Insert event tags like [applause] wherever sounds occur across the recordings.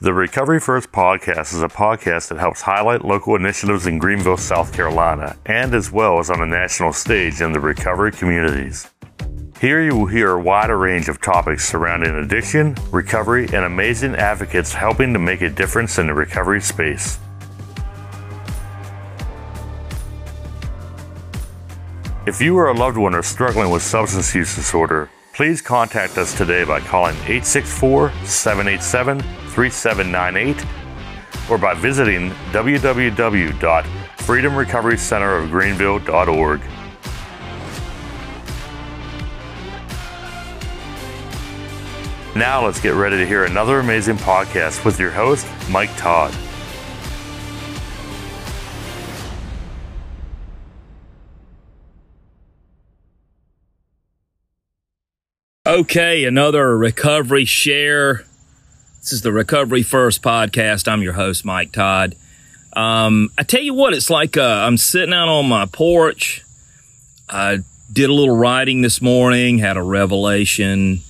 The Recovery First podcast is a podcast that helps highlight local initiatives in Greenville, South Carolina, and as well as on a national stage in the recovery communities. Here you will hear a wider range of topics surrounding addiction, recovery, and amazing advocates helping to make a difference in the recovery space. If you or a loved one are struggling with substance use disorder, please contact us today by calling 864 787 3798 or by visiting www.freedomrecoverycenterofgreenville.org. Now let's get ready to hear another amazing podcast with your host, Mike Todd. Okay, another recovery share. This is the Recovery First podcast. I'm your host, Mike Todd. Um, I tell you what, it's like uh, I'm sitting out on my porch. I did a little writing this morning, had a revelation.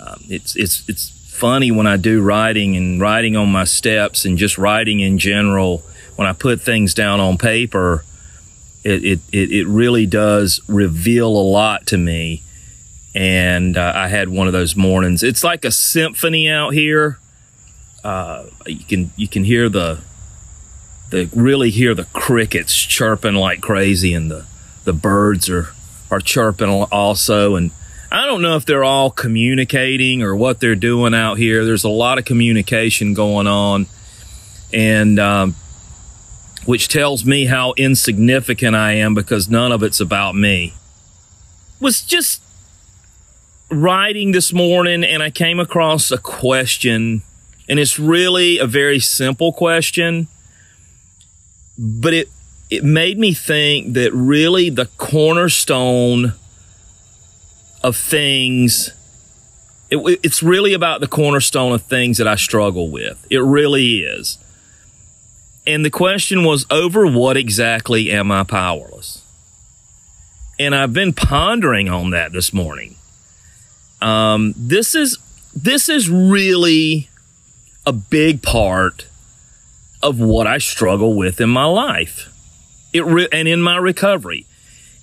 Um, it's it's it's funny when I do writing and writing on my steps and just writing in general. When I put things down on paper, it it it, it really does reveal a lot to me and uh, I had one of those mornings. It's like a symphony out here. Uh, you can you can hear the the really hear the crickets chirping like crazy, and the the birds are are chirping also. And I don't know if they're all communicating or what they're doing out here. There's a lot of communication going on, and um, which tells me how insignificant I am because none of it's about me. Was just writing this morning and I came across a question, and it's really a very simple question, but it it made me think that really the cornerstone of things it, it's really about the cornerstone of things that I struggle with. It really is. And the question was over what exactly am I powerless? And I've been pondering on that this morning. Um, this is this is really a big part of what I struggle with in my life. It re- and in my recovery,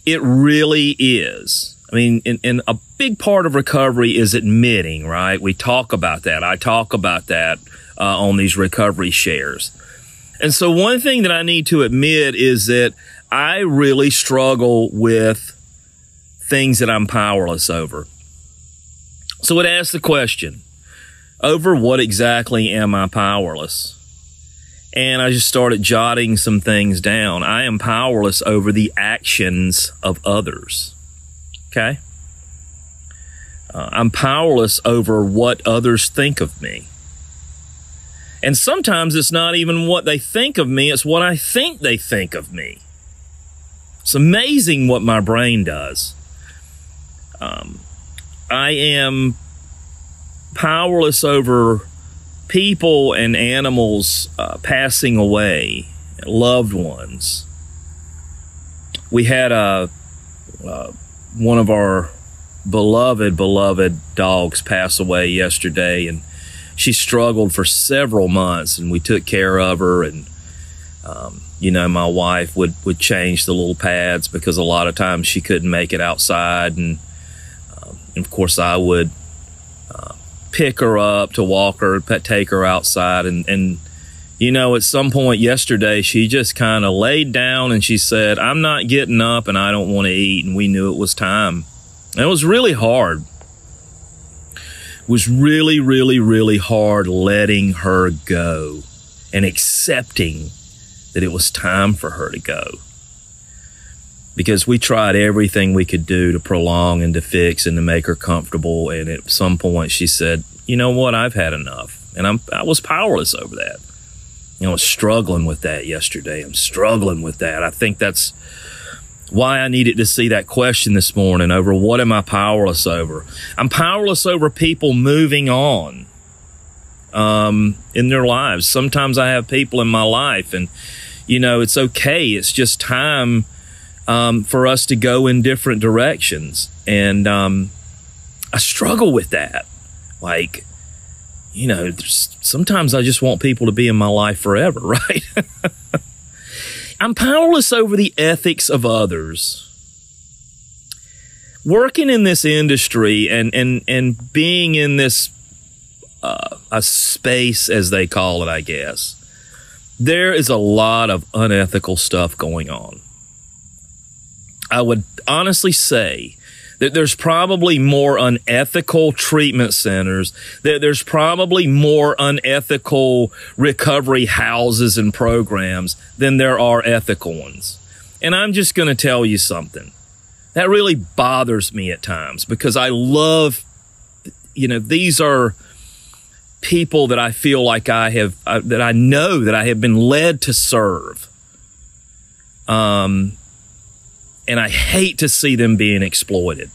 it really is. I mean, and, and a big part of recovery is admitting, right? We talk about that. I talk about that uh, on these recovery shares. And so, one thing that I need to admit is that I really struggle with things that I'm powerless over. So it asks the question over what exactly am I powerless? And I just started jotting some things down. I am powerless over the actions of others. Okay? Uh, I'm powerless over what others think of me. And sometimes it's not even what they think of me, it's what I think they think of me. It's amazing what my brain does. Um, I am powerless over people and animals uh, passing away, loved ones. We had a uh, one of our beloved, beloved dogs pass away yesterday, and she struggled for several months, and we took care of her. And um, you know, my wife would would change the little pads because a lot of times she couldn't make it outside, and of course, I would uh, pick her up to walk her, take her outside. And, and, you know, at some point yesterday, she just kind of laid down and she said, I'm not getting up and I don't want to eat. And we knew it was time. And it was really hard. It was really, really, really hard letting her go and accepting that it was time for her to go because we tried everything we could do to prolong and to fix and to make her comfortable. And at some point, she said, "You know what? I've had enough." And I'm I was powerless over that. You know, I was struggling with that yesterday. I'm struggling with that. I think that's why I needed to see that question this morning over what am I powerless over? I'm powerless over people moving on um, in their lives. Sometimes I have people in my life, and you know, it's okay. It's just time um, for us to go in different directions. And um, I struggle with that. Like, you know, sometimes I just want people to be in my life forever, [laughs] right? I'm powerless over the ethics of others. Working in this industry and and and being in this uh, a space as they call it, I guess. There is a lot of unethical stuff going on. I would honestly say that there's probably more unethical treatment centers, that there's probably more unethical recovery houses and programs than there are ethical ones. And I'm just going to tell you something. That really bothers me at times because I love, you know, these are people that I feel like I have, uh, that I know that I have been led to serve. Um, and I hate to see them being exploited.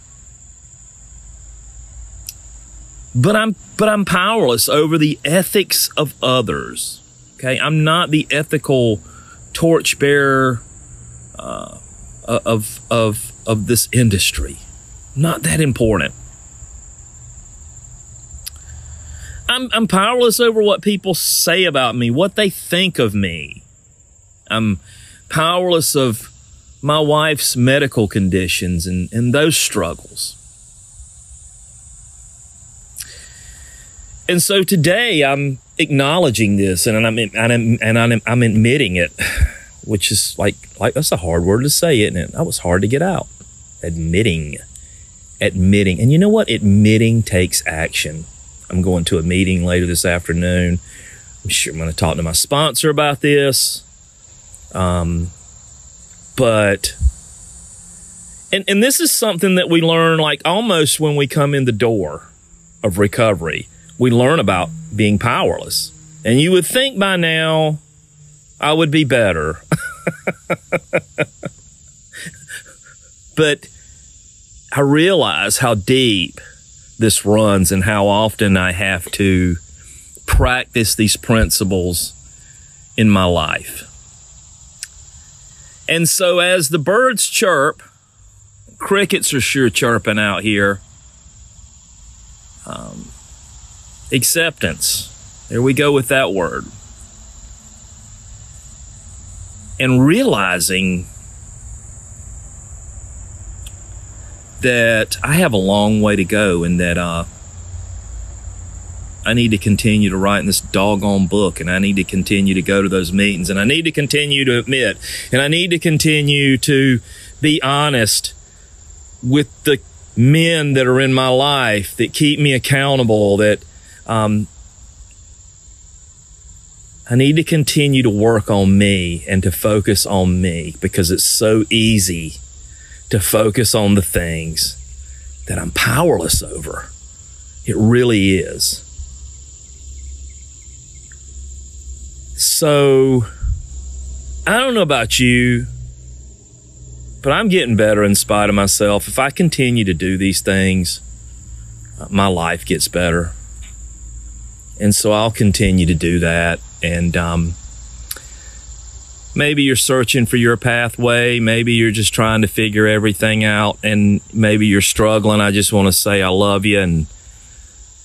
But I'm but I'm powerless over the ethics of others. Okay, I'm not the ethical torchbearer uh, of of of this industry. Not that important. I'm I'm powerless over what people say about me, what they think of me. I'm powerless of my wife's medical conditions and, and those struggles. And so today I'm acknowledging this and I'm, I'm, and I'm, I'm admitting it, which is like, like, that's a hard word to say, isn't it? That was hard to get out. Admitting, admitting. And you know what? Admitting takes action. I'm going to a meeting later this afternoon. I'm sure I'm going to talk to my sponsor about this. Um, but and and this is something that we learn like almost when we come in the door of recovery we learn about being powerless. And you would think by now i would be better. [laughs] But i realize how deep this runs and how often i have to practice these principles in my life and so as the birds chirp, crickets are sure chirping out here. Um, acceptance. There we go with that word. And realizing that I have a long way to go and that uh, I need to continue to write in this doggone book and I need to continue to go to those meetings and I need to continue to admit and I need to continue to be honest with the men that are in my life that keep me accountable that um, I need to continue to work on me and to focus on me because it's so easy to focus on the things that I'm powerless over. It really is. So, I don't know about you, but I'm getting better in spite of myself. If I continue to do these things, my life gets better. And so I'll continue to do that. And um, maybe you're searching for your pathway. Maybe you're just trying to figure everything out. And maybe you're struggling. I just want to say I love you. And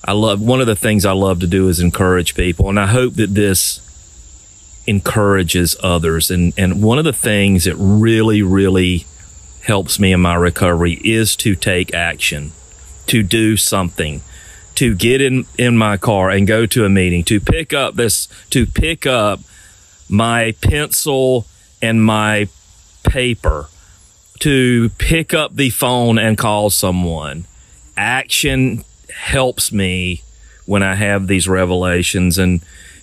I love one of the things I love to do is encourage people. And I hope that this encourages others. And, and one of the things that really, really helps me in my recovery is to take action, to do something, to get in, in my car and go to a meeting, to pick up this, to pick up my pencil and my paper, to pick up the phone and call someone. Action helps me when I have these revelations. And,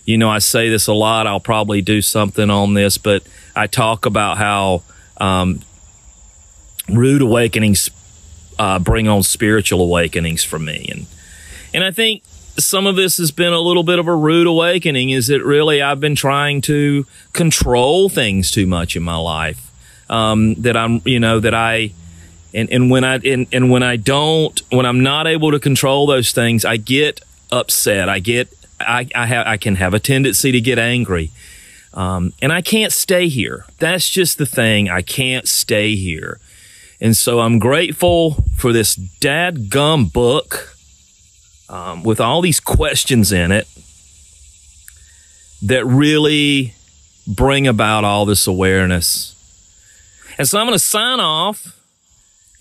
you know, I say this a lot. I'll probably do something on this, but I talk about how um, rude awakenings uh, bring on spiritual awakenings for me, and and I think some of this has been a little bit of a rude awakening. Is that really I've been trying to control things too much in my life? Um, that I'm, you know, that I. And, and when I and, and when I don't when I'm not able to control those things, I get upset. I get I, I, have, I can have a tendency to get angry. Um, and I can't stay here. That's just the thing. I can't stay here. And so I'm grateful for this dad gum book. um, with all these questions in it that really bring about all this awareness. And so I'm going to sign off.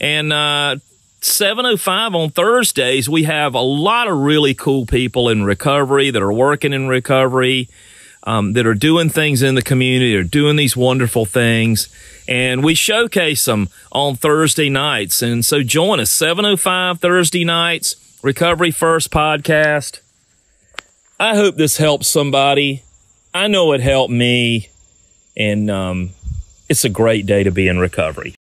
And uh, 705 on Thursdays, we have a lot of really cool people in recovery that are working in recovery, um, that are doing things in the community, are doing these wonderful things. And we showcase them on Thursday nights. And so join us 705 Thursday nights, Recovery First podcast. I hope this helps somebody. I know it helped me. And um, it's a great day to be in recovery.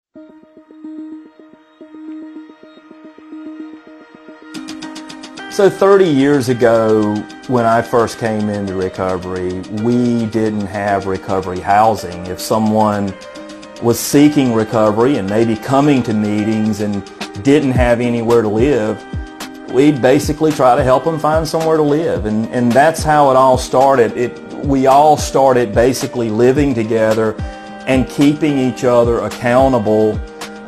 So 30 years ago, when I first came into recovery, we didn't have recovery housing. If someone was seeking recovery and maybe coming to meetings and didn't have anywhere to live, we'd basically try to help them find somewhere to live. And, and that's how it all started. It, we all started basically living together and keeping each other accountable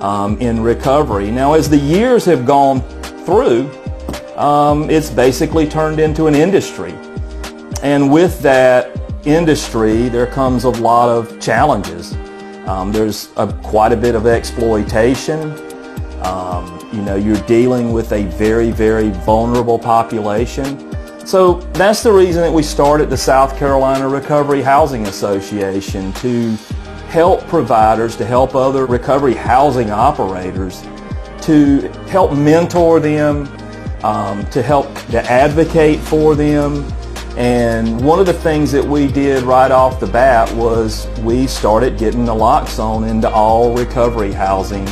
um, in recovery. Now, as the years have gone through, um, it's basically turned into an industry. And with that industry, there comes a lot of challenges. Um, there's a, quite a bit of exploitation. Um, you know, you're dealing with a very, very vulnerable population. So that's the reason that we started the South Carolina Recovery Housing Association to help providers, to help other recovery housing operators, to help mentor them, um, to help to advocate for them. And one of the things that we did right off the bat was we started getting naloxone into all recovery housing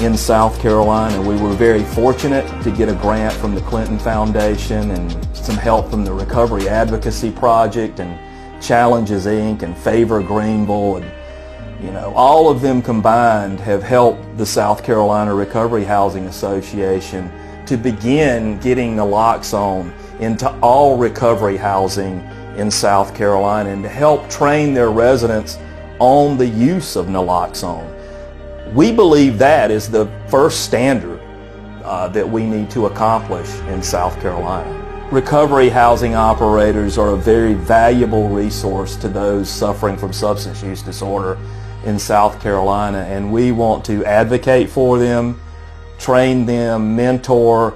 in South Carolina. We were very fortunate to get a grant from the Clinton Foundation and some help from the Recovery Advocacy Project and Challenges Inc. and Favor Greenville and you know, all of them combined have helped the South Carolina Recovery Housing Association to begin getting naloxone into all recovery housing in South Carolina and to help train their residents on the use of naloxone. We believe that is the first standard uh, that we need to accomplish in South Carolina. Recovery housing operators are a very valuable resource to those suffering from substance use disorder in South Carolina and we want to advocate for them train them, mentor,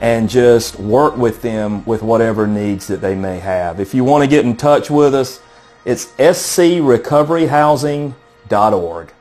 and just work with them with whatever needs that they may have. If you want to get in touch with us, it's screcoveryhousing.org.